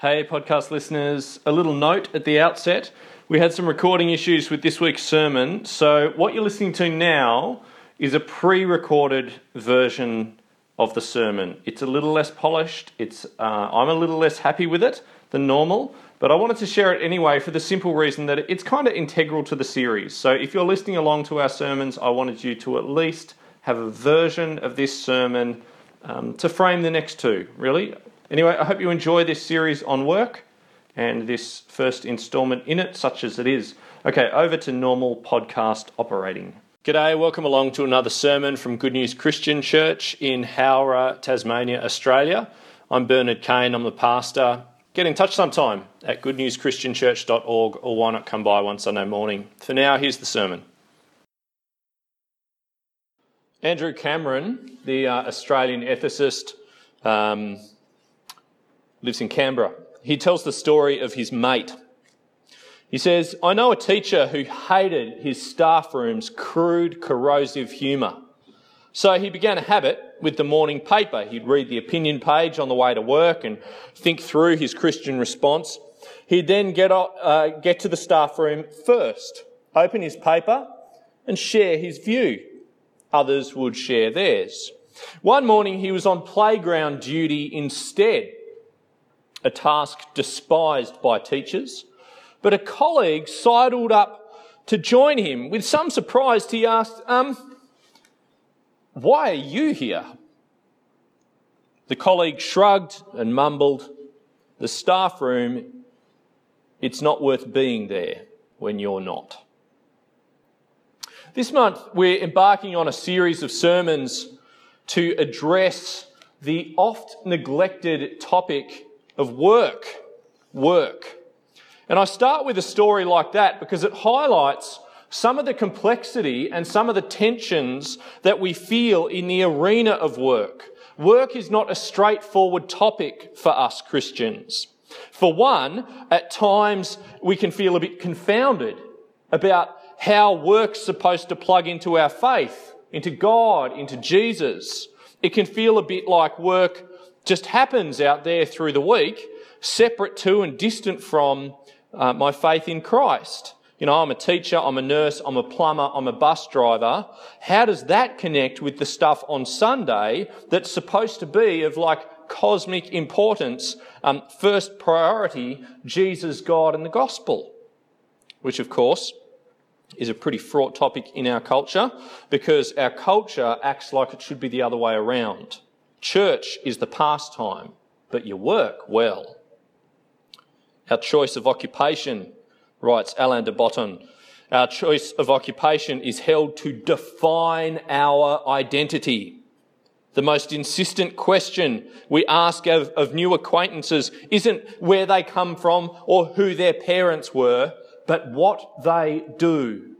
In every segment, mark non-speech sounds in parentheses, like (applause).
Hey, podcast listeners, a little note at the outset. We had some recording issues with this week's sermon, so what you're listening to now is a pre recorded version of the sermon. It's a little less polished, it's, uh, I'm a little less happy with it than normal, but I wanted to share it anyway for the simple reason that it's kind of integral to the series. So if you're listening along to our sermons, I wanted you to at least have a version of this sermon um, to frame the next two, really. Anyway, I hope you enjoy this series on work and this first installment in it, such as it is. Okay, over to normal podcast operating. G'day, welcome along to another sermon from Good News Christian Church in Howrah, Tasmania, Australia. I'm Bernard Kane, I'm the pastor. Get in touch sometime at goodnewschristianchurch.org or why not come by one Sunday morning. For now, here's the sermon. Andrew Cameron, the uh, Australian ethicist, um, lives in Canberra. He tells the story of his mate. He says, I know a teacher who hated his staff room's crude, corrosive humour. So he began a habit with the morning paper. He'd read the opinion page on the way to work and think through his Christian response. He'd then get, uh, get to the staff room first, open his paper, and share his view. Others would share theirs. One morning he was on playground duty instead a task despised by teachers. But a colleague sidled up to join him. With some surprise, he asked, um, Why are you here? The colleague shrugged and mumbled, The staff room, it's not worth being there when you're not. This month, we're embarking on a series of sermons to address the oft neglected topic of work. Work. And I start with a story like that because it highlights some of the complexity and some of the tensions that we feel in the arena of work. Work is not a straightforward topic for us Christians. For one, at times we can feel a bit confounded about how work's supposed to plug into our faith, into God, into Jesus. It can feel a bit like work just happens out there through the week, separate to and distant from uh, my faith in Christ. You know, I'm a teacher, I'm a nurse, I'm a plumber, I'm a bus driver. How does that connect with the stuff on Sunday that's supposed to be of like cosmic importance? Um, first priority, Jesus, God, and the gospel. Which, of course, is a pretty fraught topic in our culture because our culture acts like it should be the other way around. Church is the pastime, but you work well. Our choice of occupation, writes Alain de Botton, our choice of occupation is held to define our identity. The most insistent question we ask of, of, new acquaintances isn't where they come from or who their parents were, but what they do.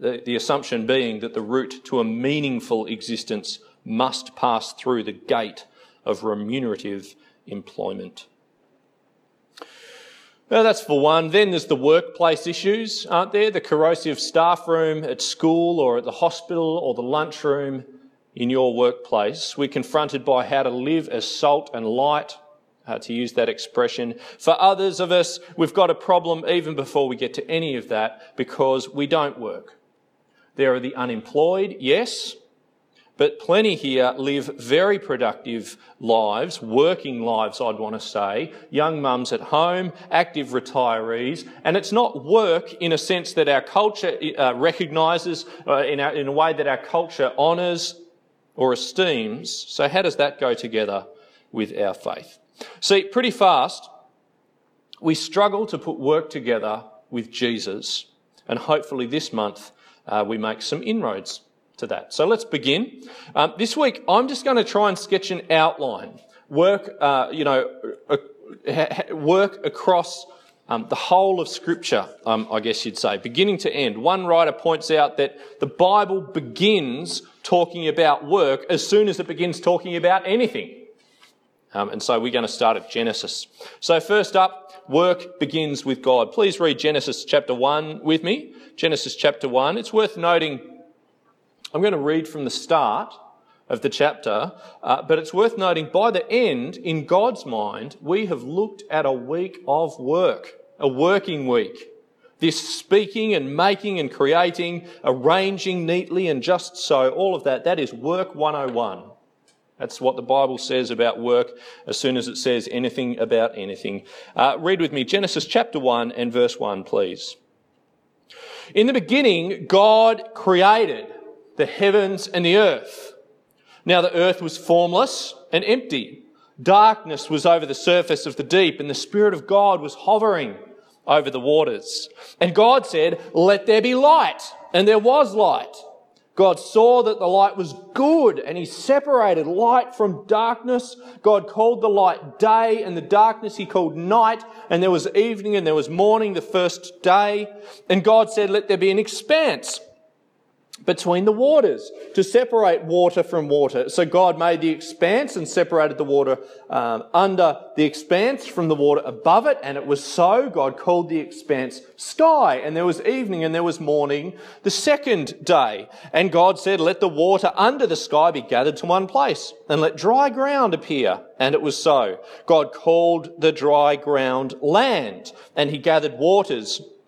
The, the assumption being that the route to a meaningful existence must pass through the gate of remunerative employment. Now, that's for one. Then there's the workplace issues, aren't there? The corrosive staff room at school or at the hospital or the lunchroom in your workplace. We're confronted by how to live as salt and light, uh, to use that expression. For others of us, we've got a problem even before we get to any of that because we don't work. There are the unemployed, yes, but plenty here live very productive lives, working lives, I'd want to say. Young mums at home, active retirees. And it's not work in a sense that our culture uh, recognises, uh, in, in a way that our culture honours or esteems. So, how does that go together with our faith? See, pretty fast, we struggle to put work together with Jesus. And hopefully this month, uh, we make some inroads to that. So let's begin. Um, this week, I'm just going to try and sketch an outline, work, uh, you know, uh, work across um, the whole of Scripture, um, I guess you'd say, beginning to end. One writer points out that the Bible begins talking about work as soon as it begins talking about anything. Um, and so we're going to start at Genesis. So first up, work begins with God. Please read Genesis chapter 1 with me. Genesis chapter 1. It's worth noting I'm going to read from the start of the chapter, uh, but it's worth noting by the end, in God's mind, we have looked at a week of work, a working week. This speaking and making and creating, arranging neatly and just so, all of that, that is work 101. That's what the Bible says about work as soon as it says anything about anything. Uh, read with me Genesis chapter 1 and verse 1, please. In the beginning, God created the heavens and the earth. Now the earth was formless and empty. Darkness was over the surface of the deep, and the Spirit of God was hovering over the waters. And God said, Let there be light. And there was light. God saw that the light was good and he separated light from darkness. God called the light day and the darkness he called night. And there was evening and there was morning the first day. And God said, let there be an expanse between the waters to separate water from water. So God made the expanse and separated the water um, under the expanse from the water above it, and it was so. God called the expanse sky, and there was evening and there was morning the second day. And God said, Let the water under the sky be gathered to one place, and let dry ground appear. And it was so. God called the dry ground land, and he gathered waters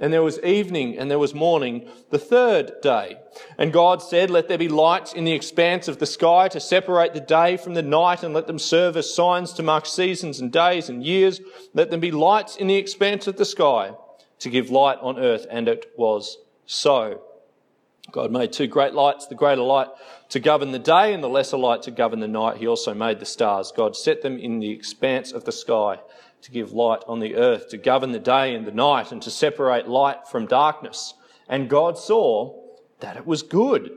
and there was evening and there was morning the third day. And God said, Let there be lights in the expanse of the sky to separate the day from the night and let them serve as signs to mark seasons and days and years. Let them be lights in the expanse of the sky to give light on earth. And it was so. God made two great lights, the greater light to govern the day and the lesser light to govern the night. He also made the stars. God set them in the expanse of the sky to give light on the earth, to govern the day and the night, and to separate light from darkness. And God saw that it was good.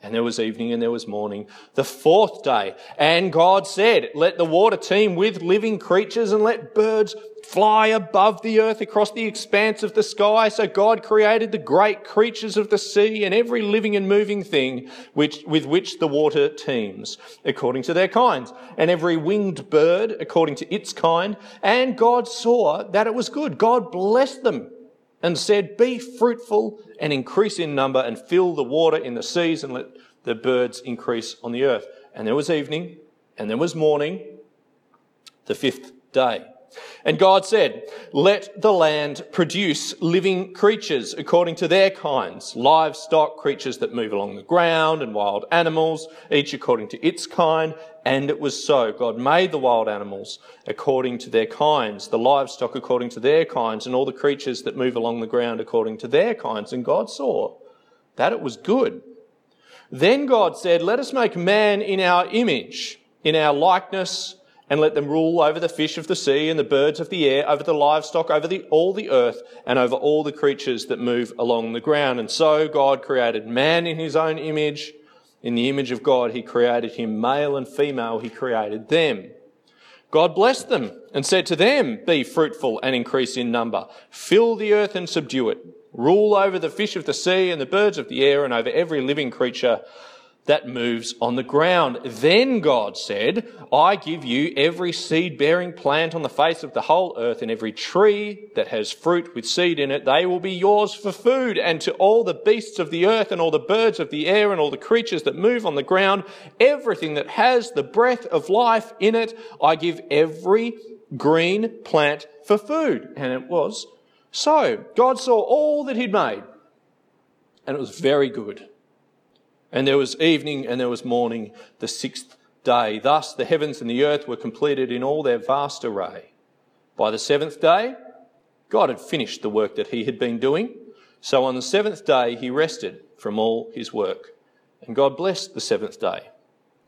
And there was evening and there was morning, the fourth day. And God said, Let the water teem with living creatures and let birds fly above the earth across the expanse of the sky. So God created the great creatures of the sea and every living and moving thing which, with which the water teems, according to their kinds, and every winged bird according to its kind. And God saw that it was good. God blessed them and said, Be fruitful and increase in number and fill the water in the seas and let the birds increase on the earth. And there was evening and there was morning, the fifth day. And God said, Let the land produce living creatures according to their kinds, livestock, creatures that move along the ground, and wild animals, each according to its kind. And it was so. God made the wild animals according to their kinds, the livestock according to their kinds, and all the creatures that move along the ground according to their kinds. And God saw that it was good. Then God said, Let us make man in our image, in our likeness, and let them rule over the fish of the sea and the birds of the air, over the livestock, over the, all the earth, and over all the creatures that move along the ground. And so God created man in his own image. In the image of God, he created him, male and female, he created them. God blessed them and said to them, Be fruitful and increase in number. Fill the earth and subdue it. Rule over the fish of the sea and the birds of the air and over every living creature that moves on the ground. Then God said, I give you every seed bearing plant on the face of the whole earth and every tree that has fruit with seed in it. They will be yours for food and to all the beasts of the earth and all the birds of the air and all the creatures that move on the ground, everything that has the breath of life in it, I give every green plant for food. And it was so. God saw all that he'd made and it was very good. And there was evening and there was morning the sixth day. Thus the heavens and the earth were completed in all their vast array. By the seventh day, God had finished the work that he had been doing. So on the seventh day, he rested from all his work. And God blessed the seventh day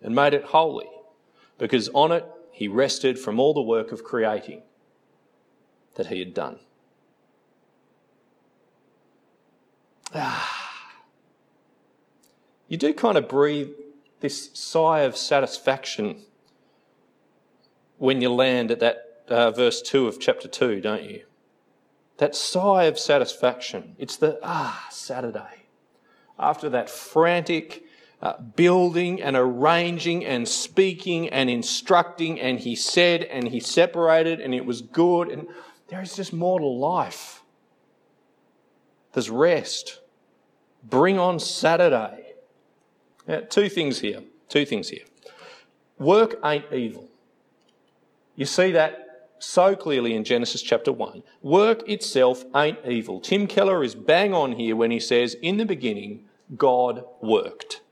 and made it holy, because on it he rested from all the work of creating that he had done. Ah you do kind of breathe this sigh of satisfaction when you land at that uh, verse 2 of chapter 2, don't you? That sigh of satisfaction. It's the, ah, Saturday. After that frantic uh, building and arranging and speaking and instructing, and he said and he separated and it was good, and there is just more to life. There's rest. Bring on Saturday. Now, two things here. Two things here. Work ain't evil. You see that so clearly in Genesis chapter 1. Work itself ain't evil. Tim Keller is bang on here when he says, In the beginning, God worked.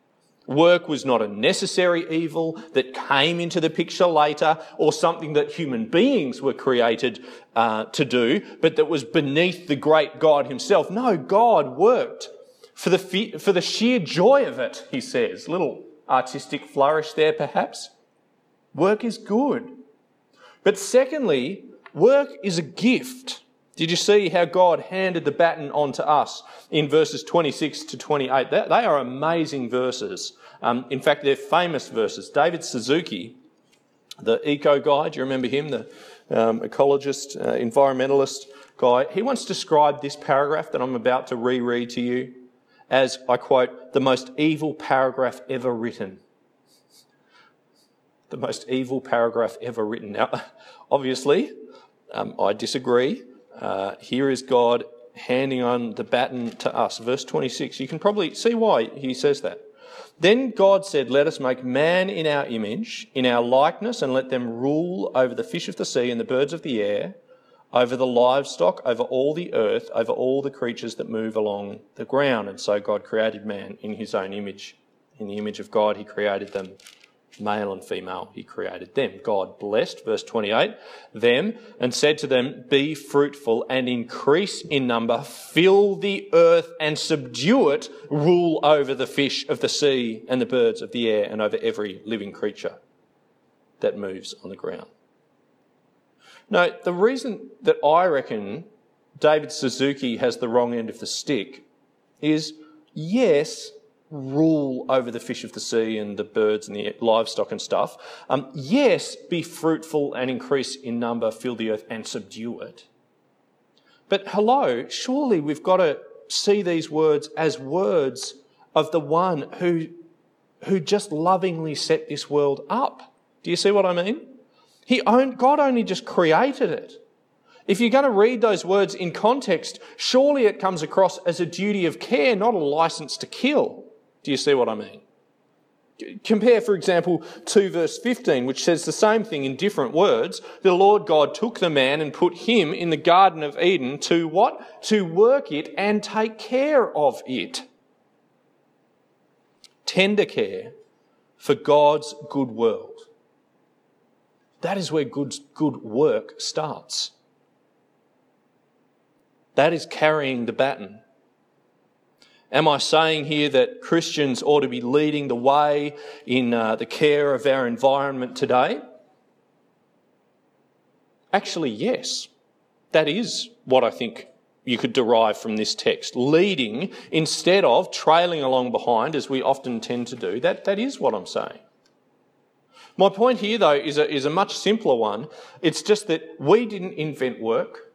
Work was not a necessary evil that came into the picture later or something that human beings were created uh, to do, but that was beneath the great God himself. No, God worked for the, for the sheer joy of it, he says. Little artistic flourish there, perhaps. Work is good. But secondly, work is a gift. Did you see how God handed the baton on to us in verses 26 to 28? They are amazing verses. Um, in fact, they're famous verses. David Suzuki, the eco guy, do you remember him? The um, ecologist, uh, environmentalist guy. He once described this paragraph that I'm about to reread to you as, I quote, the most evil paragraph ever written. The most evil paragraph ever written. Now, (laughs) obviously, um, I disagree. Uh, here is God handing on the baton to us. Verse 26. You can probably see why he says that. Then God said, Let us make man in our image, in our likeness, and let them rule over the fish of the sea and the birds of the air, over the livestock, over all the earth, over all the creatures that move along the ground. And so God created man in his own image. In the image of God, he created them male and female, he created them. God blessed, verse 28, them and said to them, Be fruitful and increase in number, fill the earth and subdue it, rule over the fish of the sea and the birds of the air and over every living creature that moves on the ground. No, the reason that I reckon David Suzuki has the wrong end of the stick is yes, rule over the fish of the sea and the birds and the livestock and stuff. Um, yes, be fruitful and increase in number, fill the earth and subdue it. But hello, surely we've got to see these words as words of the one who, who just lovingly set this world up. Do you see what I mean? He owned, God only just created it. If you're going to read those words in context, surely it comes across as a duty of care, not a license to kill. Do you see what I mean? Compare, for example, 2 verse 15, which says the same thing in different words. The Lord God took the man and put him in the Garden of Eden to what? To work it and take care of it. Tender care for God's good world. That is where good, good work starts. That is carrying the baton Am I saying here that Christians ought to be leading the way in uh, the care of our environment today? Actually, yes. That is what I think you could derive from this text. Leading instead of trailing along behind, as we often tend to do. That, that is what I'm saying. My point here, though, is a, is a much simpler one. It's just that we didn't invent work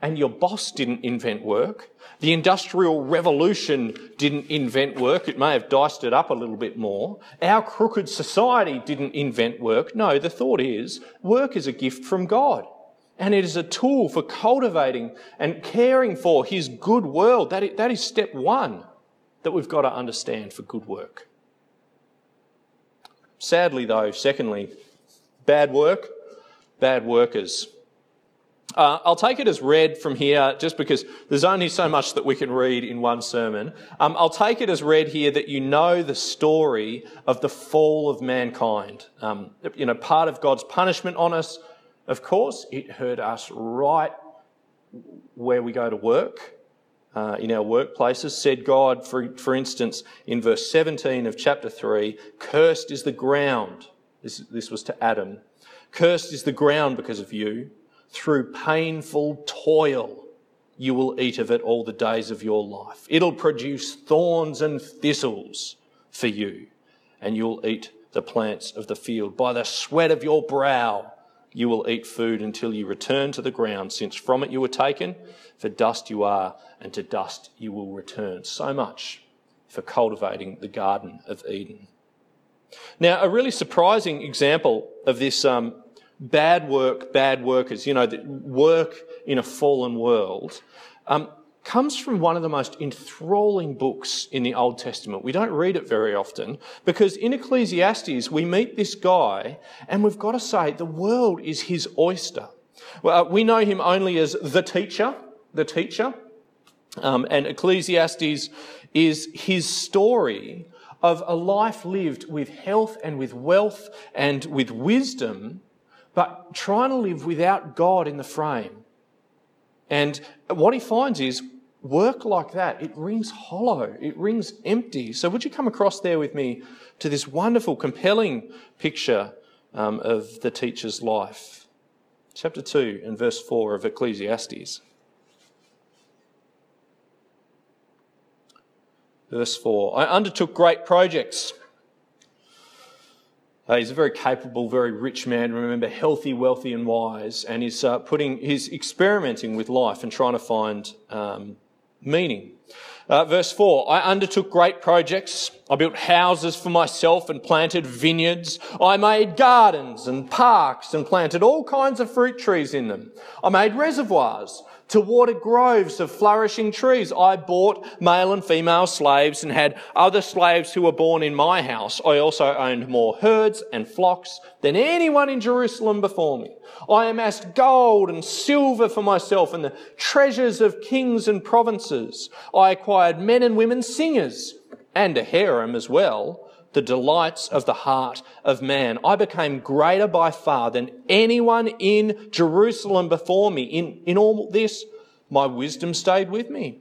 and your boss didn't invent work. The Industrial Revolution didn't invent work. It may have diced it up a little bit more. Our crooked society didn't invent work. No, the thought is work is a gift from God. And it is a tool for cultivating and caring for His good world. That is, that is step one that we've got to understand for good work. Sadly, though, secondly, bad work, bad workers. Uh, I'll take it as read from here just because there's only so much that we can read in one sermon. Um, I'll take it as read here that you know the story of the fall of mankind. Um, you know, part of God's punishment on us, of course, it hurt us right where we go to work, uh, in our workplaces. Said God, for, for instance, in verse 17 of chapter 3, cursed is the ground. This, this was to Adam. Cursed is the ground because of you. Through painful toil, you will eat of it all the days of your life. It'll produce thorns and thistles for you, and you'll eat the plants of the field. By the sweat of your brow, you will eat food until you return to the ground, since from it you were taken, for dust you are, and to dust you will return. So much for cultivating the Garden of Eden. Now, a really surprising example of this um, bad work, bad workers, you know, that work in a fallen world, um, comes from one of the most enthralling books in the Old Testament. We don't read it very often because in Ecclesiastes we meet this guy and we've got to say the world is his oyster. Well, uh, we know him only as the teacher, the teacher. Um, and Ecclesiastes is his story of a life lived with health and with wealth and with wisdom, but trying to live without God in the frame. And what he finds is work like that, it rings hollow, it rings empty. So, would you come across there with me to this wonderful, compelling picture um, of the teacher's life? Chapter 2 and verse 4 of Ecclesiastes. Verse 4 I undertook great projects. Uh, he's a very capable, very rich man. Remember, healthy, wealthy, and wise, and he's uh, putting, he's experimenting with life and trying to find um, meaning. Uh, verse 4 I undertook great projects. I built houses for myself and planted vineyards. I made gardens and parks and planted all kinds of fruit trees in them. I made reservoirs to water groves of flourishing trees. I bought male and female slaves and had other slaves who were born in my house. I also owned more herds and flocks than anyone in Jerusalem before me. I amassed gold and silver for myself and the treasures of kings and provinces. I acquired men and women singers and a harem as well the delights of the heart of man. I became greater by far than anyone in Jerusalem before me. In, in all this, my wisdom stayed with me.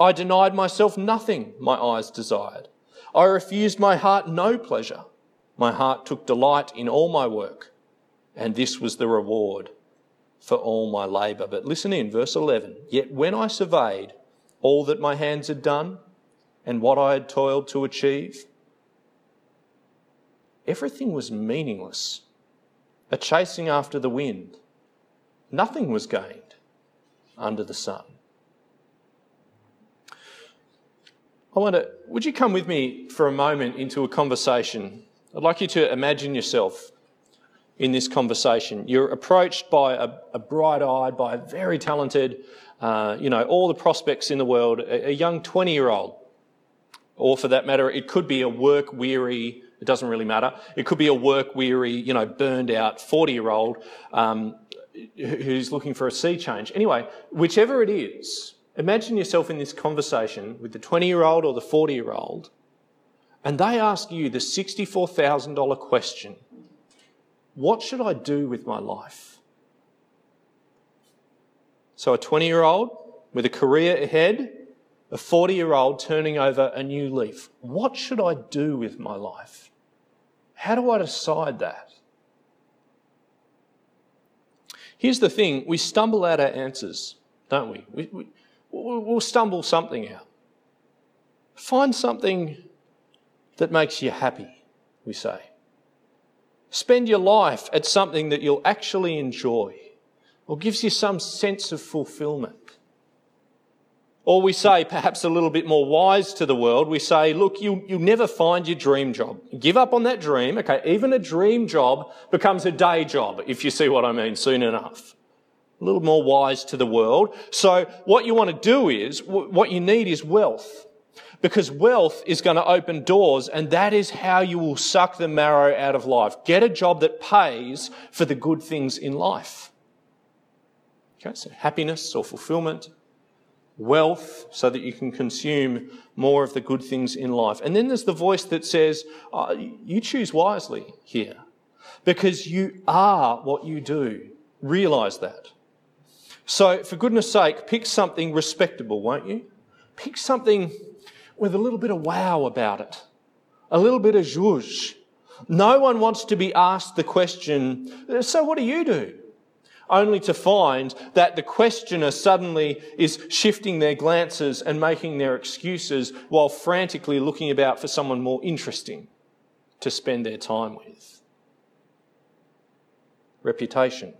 I denied myself nothing my eyes desired. I refused my heart no pleasure. My heart took delight in all my work, and this was the reward for all my labour. But listen in, verse 11. Yet when I surveyed all that my hands had done and what I had toiled to achieve, everything was meaningless, a chasing after the wind. Nothing was gained under the sun. I wonder, would you come with me for a moment into a conversation? I'd like you to imagine yourself in this conversation. You're approached by a, a bright eyed, by a very talented, uh, you know, all the prospects in the world, a, a young 20 year old. Or for that matter, it could be a work weary it doesn't really matter. It could be a work weary, you know, burned out 40 year old um, who's looking for a sea change. Anyway, whichever it is, imagine yourself in this conversation with the 20 year old or the 40 year old, and they ask you the $64,000 question What should I do with my life? So, a 20 year old with a career ahead, a 40 year old turning over a new leaf. What should I do with my life? How do I decide that? Here's the thing we stumble at our answers, don't we? we, we we'll stumble something out. Find something that makes you happy, we say. Spend your life at something that you'll actually enjoy or gives you some sense of fulfillment. Or we say, perhaps a little bit more wise to the world, we say, look, you, you'll never find your dream job. Give up on that dream. Okay, even a dream job becomes a day job, if you see what I mean, soon enough. A little more wise to the world. So what you want to do is, what you need is wealth. Because wealth is going to open doors and that is how you will suck the marrow out of life. Get a job that pays for the good things in life. Okay, so happiness or fulfillment, wealth so that you can consume more of the good things in life. And then there's the voice that says, oh, you choose wisely here because you are what you do. Realize that. So, for goodness sake, pick something respectable, won't you? Pick something with a little bit of wow about it, a little bit of zhuzh. No one wants to be asked the question, so what do you do? Only to find that the questioner suddenly is shifting their glances and making their excuses while frantically looking about for someone more interesting to spend their time with. reputation.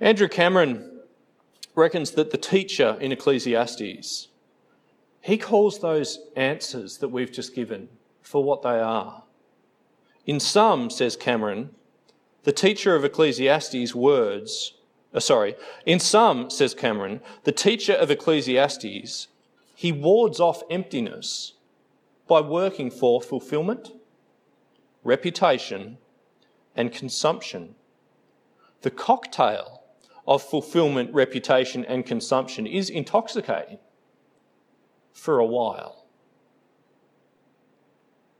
Andrew Cameron reckons that the teacher in Ecclesiastes, he calls those answers that we've just given for what they are. In sum, says Cameron, the teacher of Ecclesiastes' words, uh, sorry, in sum, says Cameron, the teacher of Ecclesiastes, he wards off emptiness by working for fulfillment, reputation, and consumption. The cocktail of fulfillment, reputation, and consumption is intoxicating for a while.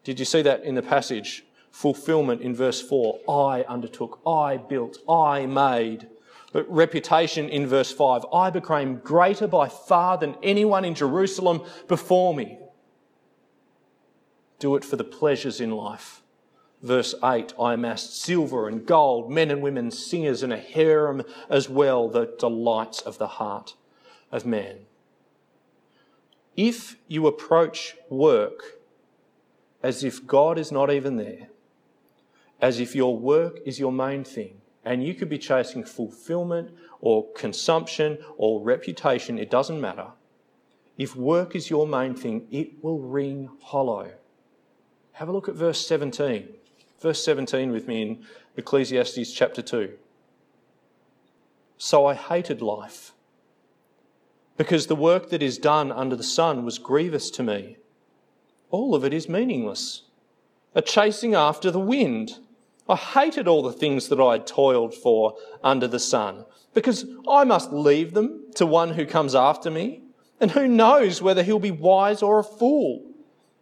Did you see that in the passage? Fulfillment in verse 4 I undertook, I built, I made. But reputation in verse 5 I became greater by far than anyone in Jerusalem before me. Do it for the pleasures in life Verse 8 I amassed silver and gold, men and women, singers, and a harem as well, the delights of the heart of man. If you approach work as if God is not even there, as if your work is your main thing, and you could be chasing fulfillment or consumption or reputation, it doesn't matter. If work is your main thing, it will ring hollow. Have a look at verse 17. Verse 17 with me in Ecclesiastes chapter 2. So I hated life, because the work that is done under the sun was grievous to me. All of it is meaningless, a chasing after the wind. I hated all the things that I had toiled for under the sun, because I must leave them to one who comes after me, and who knows whether he'll be wise or a fool.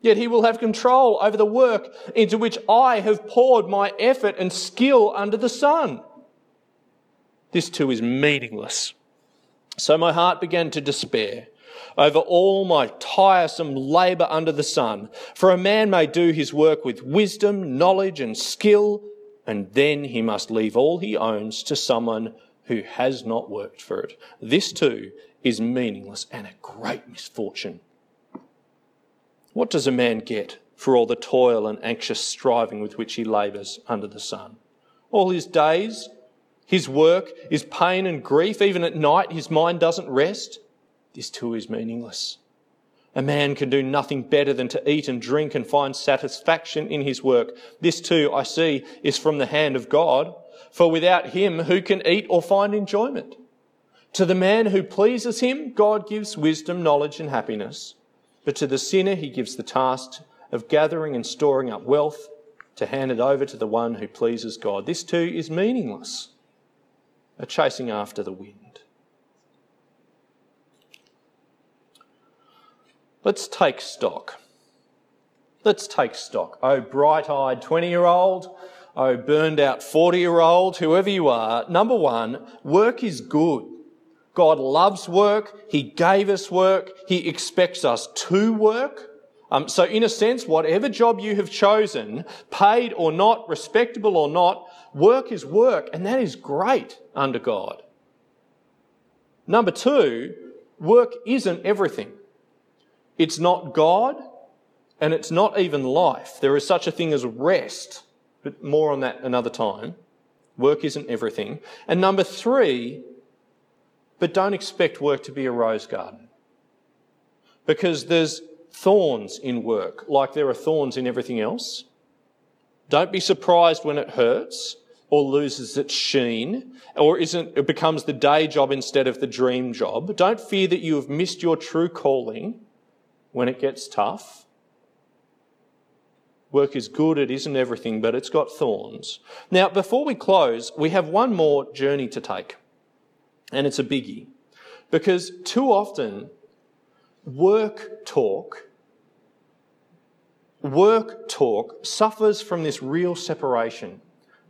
Yet he will have control over the work into which I have poured my effort and skill under the sun. This too is meaningless. So my heart began to despair over all my tiresome labour under the sun. For a man may do his work with wisdom, knowledge, and skill, and then he must leave all he owns to someone who has not worked for it. This too is meaningless and a great misfortune. What does a man get for all the toil and anxious striving with which he labours under the sun? All his days, his work, his pain and grief, even at night, his mind doesn't rest. This too is meaningless. A man can do nothing better than to eat and drink and find satisfaction in his work. This too, I see, is from the hand of God. For without him, who can eat or find enjoyment? To the man who pleases him, God gives wisdom, knowledge, and happiness. But to the sinner, he gives the task of gathering and storing up wealth to hand it over to the one who pleases God. This too is meaningless, a chasing after the wind. Let's take stock. Let's take stock. Oh, bright eyed 20 year old, oh, burned out 40 year old, whoever you are. Number one, work is good. God loves work. He gave us work. He expects us to work. Um, so in a sense, whatever job you have chosen, paid or not, respectable or not, work is work, and that is great under God. Number two, work isn't everything. It's not God, and it's not even life. There is such a thing as rest, but more on that another time. Work isn't everything. And number three, but don't expect work to be a rose garden. Because there's thorns in work, like there are thorns in everything else. Don't be surprised when it hurts or loses its sheen or isn't, it becomes the day job instead of the dream job. Don't fear that you have missed your true calling when it gets tough. Work is good, it isn't everything, but it's got thorns. Now, before we close, we have one more journey to take. And it's a biggie. Because too often, work talk, work talk suffers from this real separation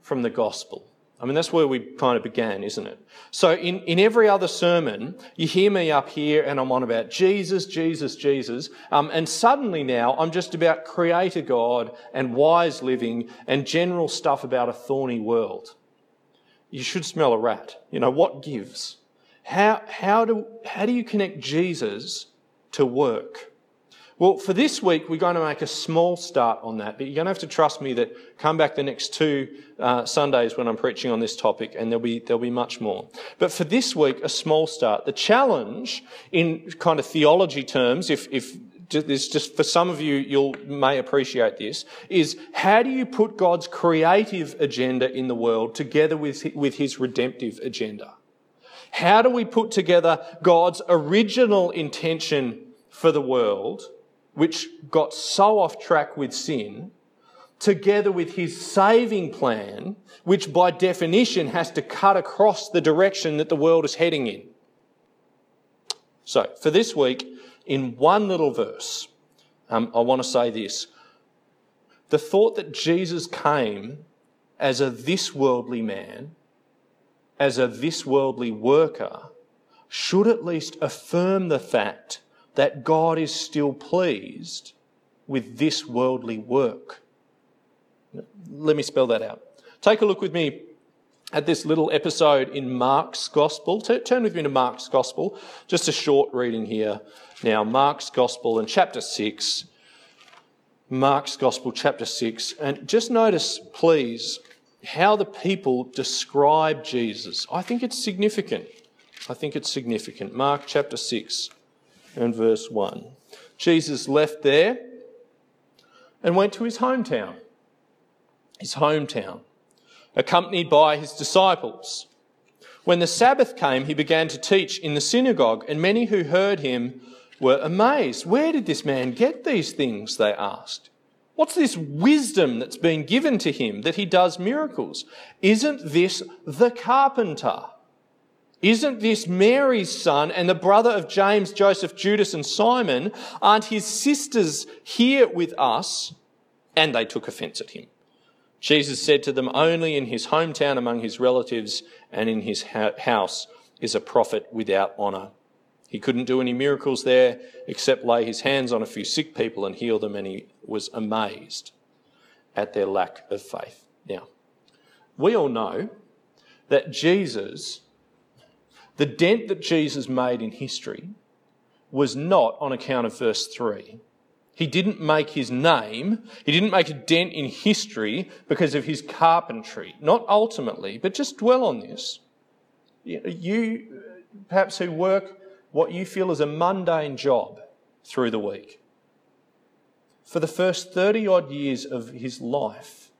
from the gospel. I mean, that's where we kind of began, isn't it? So in, in every other sermon, you hear me up here and I'm on about Jesus, Jesus, Jesus. Um, and suddenly now I'm just about creator God and wise living and general stuff about a thorny world you should smell a rat. You know, what gives? How, how, do, how do you connect Jesus to work? Well, for this week, we're going to make a small start on that, but you're going to have to trust me that come back the next two uh, Sundays when I'm preaching on this topic, and there'll be, there'll be much more. But for this week, a small start. The challenge in kind of theology terms, if, if this just for some of you, you'll may appreciate this, is how do you put God's creative agenda in the world together with, with his redemptive agenda? How do we put together God's original intention for the world which got so off track with sin, together with his saving plan, which by definition has to cut across the direction that the world is heading in. So, for this week, in one little verse, um, I want to say this. The thought that Jesus came as a this worldly man, as a this worldly worker, should at least affirm the fact that God is still pleased with this worldly work. Let me spell that out. Take a look with me at this little episode in Mark's Gospel. Turn with me to Mark's Gospel. Just a short reading here. Now, Mark's Gospel in chapter 6. Mark's Gospel, chapter 6. And just notice, please, how the people describe Jesus. I think it's significant. I think it's significant. Mark chapter 6 and verse 1. Jesus left there and went to his hometown. His hometown, accompanied by his disciples. When the Sabbath came, he began to teach in the synagogue, and many who heard him were amazed. Where did this man get these things? They asked. What's this wisdom that's been given to him that he does miracles? Isn't this the carpenter? Isn't this Mary's son and the brother of James, Joseph, Judas, and Simon? Aren't his sisters here with us? And they took offense at him. Jesus said to them, Only in his hometown among his relatives and in his house is a prophet without honour. He couldn't do any miracles there except lay his hands on a few sick people and heal them, and he was amazed at their lack of faith. Now, we all know that Jesus the dent that Jesus made in history was not on account of verse 3. He didn't make his name, he didn't make a dent in history because of his carpentry. Not ultimately, but just dwell on this. You, perhaps, who work what you feel is a mundane job through the week. For the first 30 odd years of his life,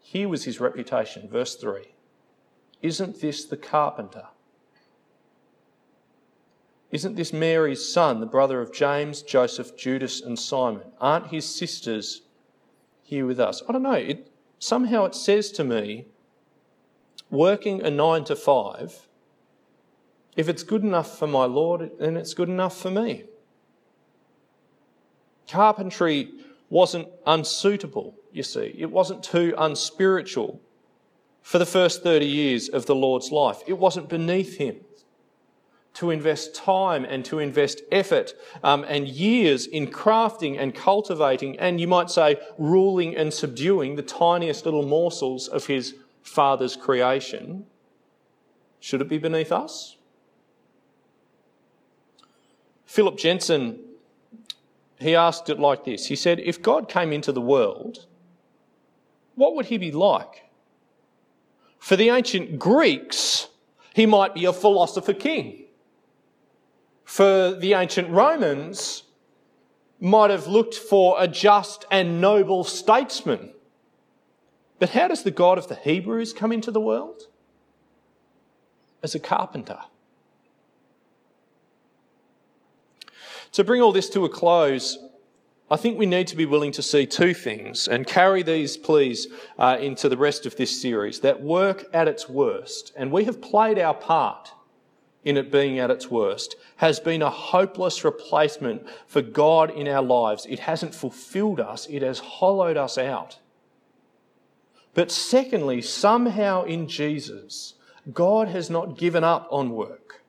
here was his reputation. Verse 3 Isn't this the carpenter? Isn't this Mary's son, the brother of James, Joseph, Judas, and Simon? Aren't his sisters here with us? I don't know. It, somehow it says to me, working a nine to five, if it's good enough for my Lord, then it's good enough for me. Carpentry wasn't unsuitable, you see. It wasn't too unspiritual for the first 30 years of the Lord's life. It wasn't beneath him to invest time and to invest effort um, and years in crafting and cultivating and you might say ruling and subduing the tiniest little morsels of his father's creation. Should it be beneath us? Phillip Jensen, he asked it like this. He said, If God came into the world, what would he be like? For the ancient Greeks, he might be a philosopher king for the ancient Romans might have looked for a just and noble statesman. But how does the God of the Hebrews come into the world? As a carpenter. To bring all this to a close, I think we need to be willing to see two things and carry these, please, uh, into the rest of this series that work at its worst. And we have played our part in it being at its worst, has been a hopeless replacement for God in our lives. It hasn't fulfilled us, it has hollowed us out. But secondly, somehow in Jesus, God has not given up on work.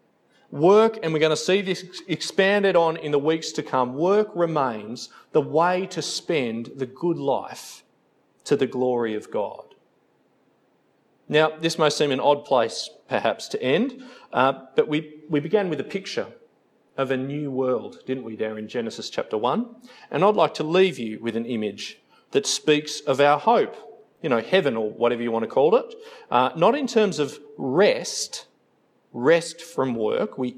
Work, and we're going to see this expanded on in the weeks to come, work remains the way to spend the good life to the glory of God. Now, this may seem an odd place, perhaps, to end, uh, but we, we began with a picture. of a new world, didn't we, there in Genesis chapter 1? And I'd like to leave you with an image that speaks of our hope, you know, heaven or whatever you want to call it. Uh, not in terms of rest, rest from work, we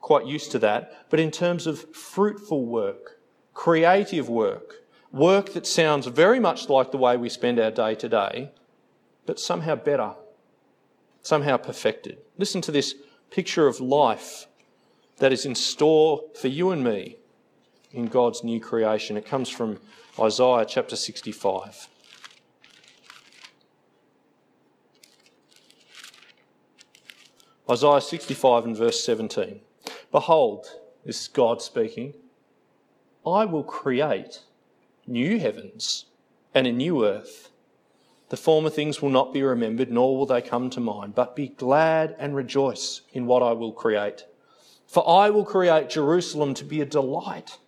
quite used to that, but in terms of fruitful work, creative work, work that sounds very much like the way we spend our day to day, but somehow better, somehow perfected. Listen to this picture of life that is in store for you and me in God's new creation. It comes from Isaiah chapter 65. Isaiah 65 and verse 17. Behold, this is God speaking, I will create new heavens and a new earth. The former things will not be remembered, nor will they come to mind, but be glad and rejoice in what I will create. For I will create Jerusalem to be a delight,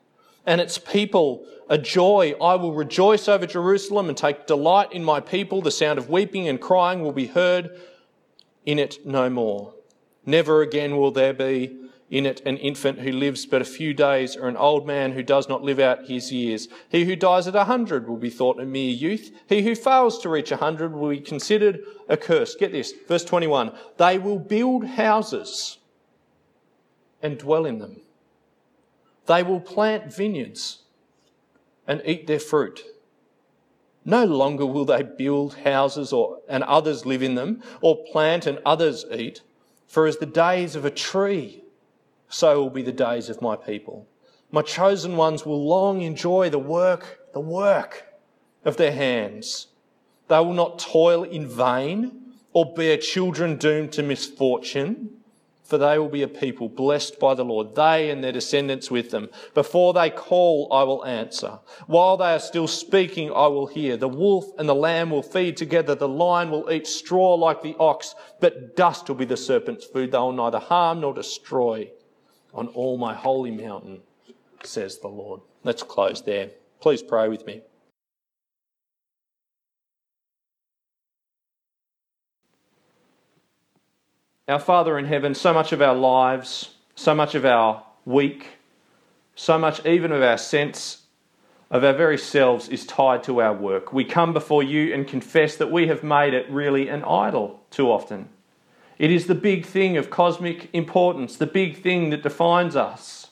and its people a joy. I will rejoice over Jerusalem and take delight in my people. The sound of weeping and crying will be heard in it no more. Never again will there be in it an infant who lives but a few days, or an old man who does not live out his years. He who dies at a hundred will be thought a mere youth. He who fails to reach a hundred will be considered a curse. Get this, verse 21. They will build houses and dwell in them. They will plant vineyards and eat their fruit. No longer will they build houses or, and others live in them, or plant and others eat. For as the days of a tree, so will be the days of my people. My chosen ones will long enjoy the work, the work of their hands. They will not toil in vain or bear children doomed to misfortune for they will be a people blessed by the Lord, they and their descendants with them. Before they call, I will answer. While they are still speaking, I will hear. The wolf and the lamb will feed together. The lion will eat straw like the ox, but dust will be the serpent's food. They will neither harm nor destroy on all my holy mountain, says the Lord. Let's close there. Please pray with me. Our Father in heaven, so much of our lives, so much of our week, so much even of our sense of our very selves is tied to our work. We come before you and confess that we have made it really an idol too often. It is the big thing of cosmic importance, the big thing that defines us.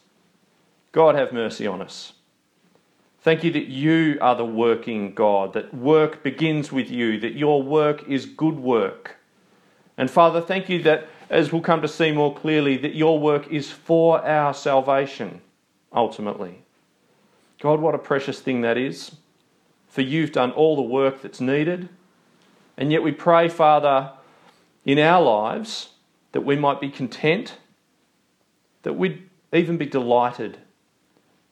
God have mercy on us. Thank you that you are the working God, that work begins with you, that your work is good work. And Father, thank you that, as we'll come to see more clearly, that your work is for our salvation, ultimately. God, what a precious thing that is. For you've done all the work that's needed. And yet we pray, Father, in our lives that we might be content, that we'd even be delighted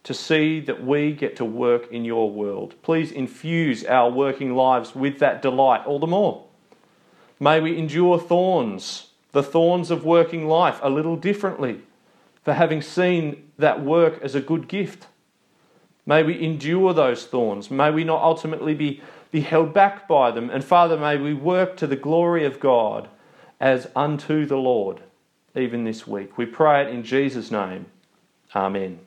to see that we get to work in your world. Please infuse our working lives with that delight all the more. May we endure thorns, the thorns of working life, a little differently, for having seen that work as a good gift. May we endure those thorns. May we not ultimately be, be held back by them. And Father, may we work to the glory of God as unto the Lord, even this week. We pray it in Jesus' name. Amen.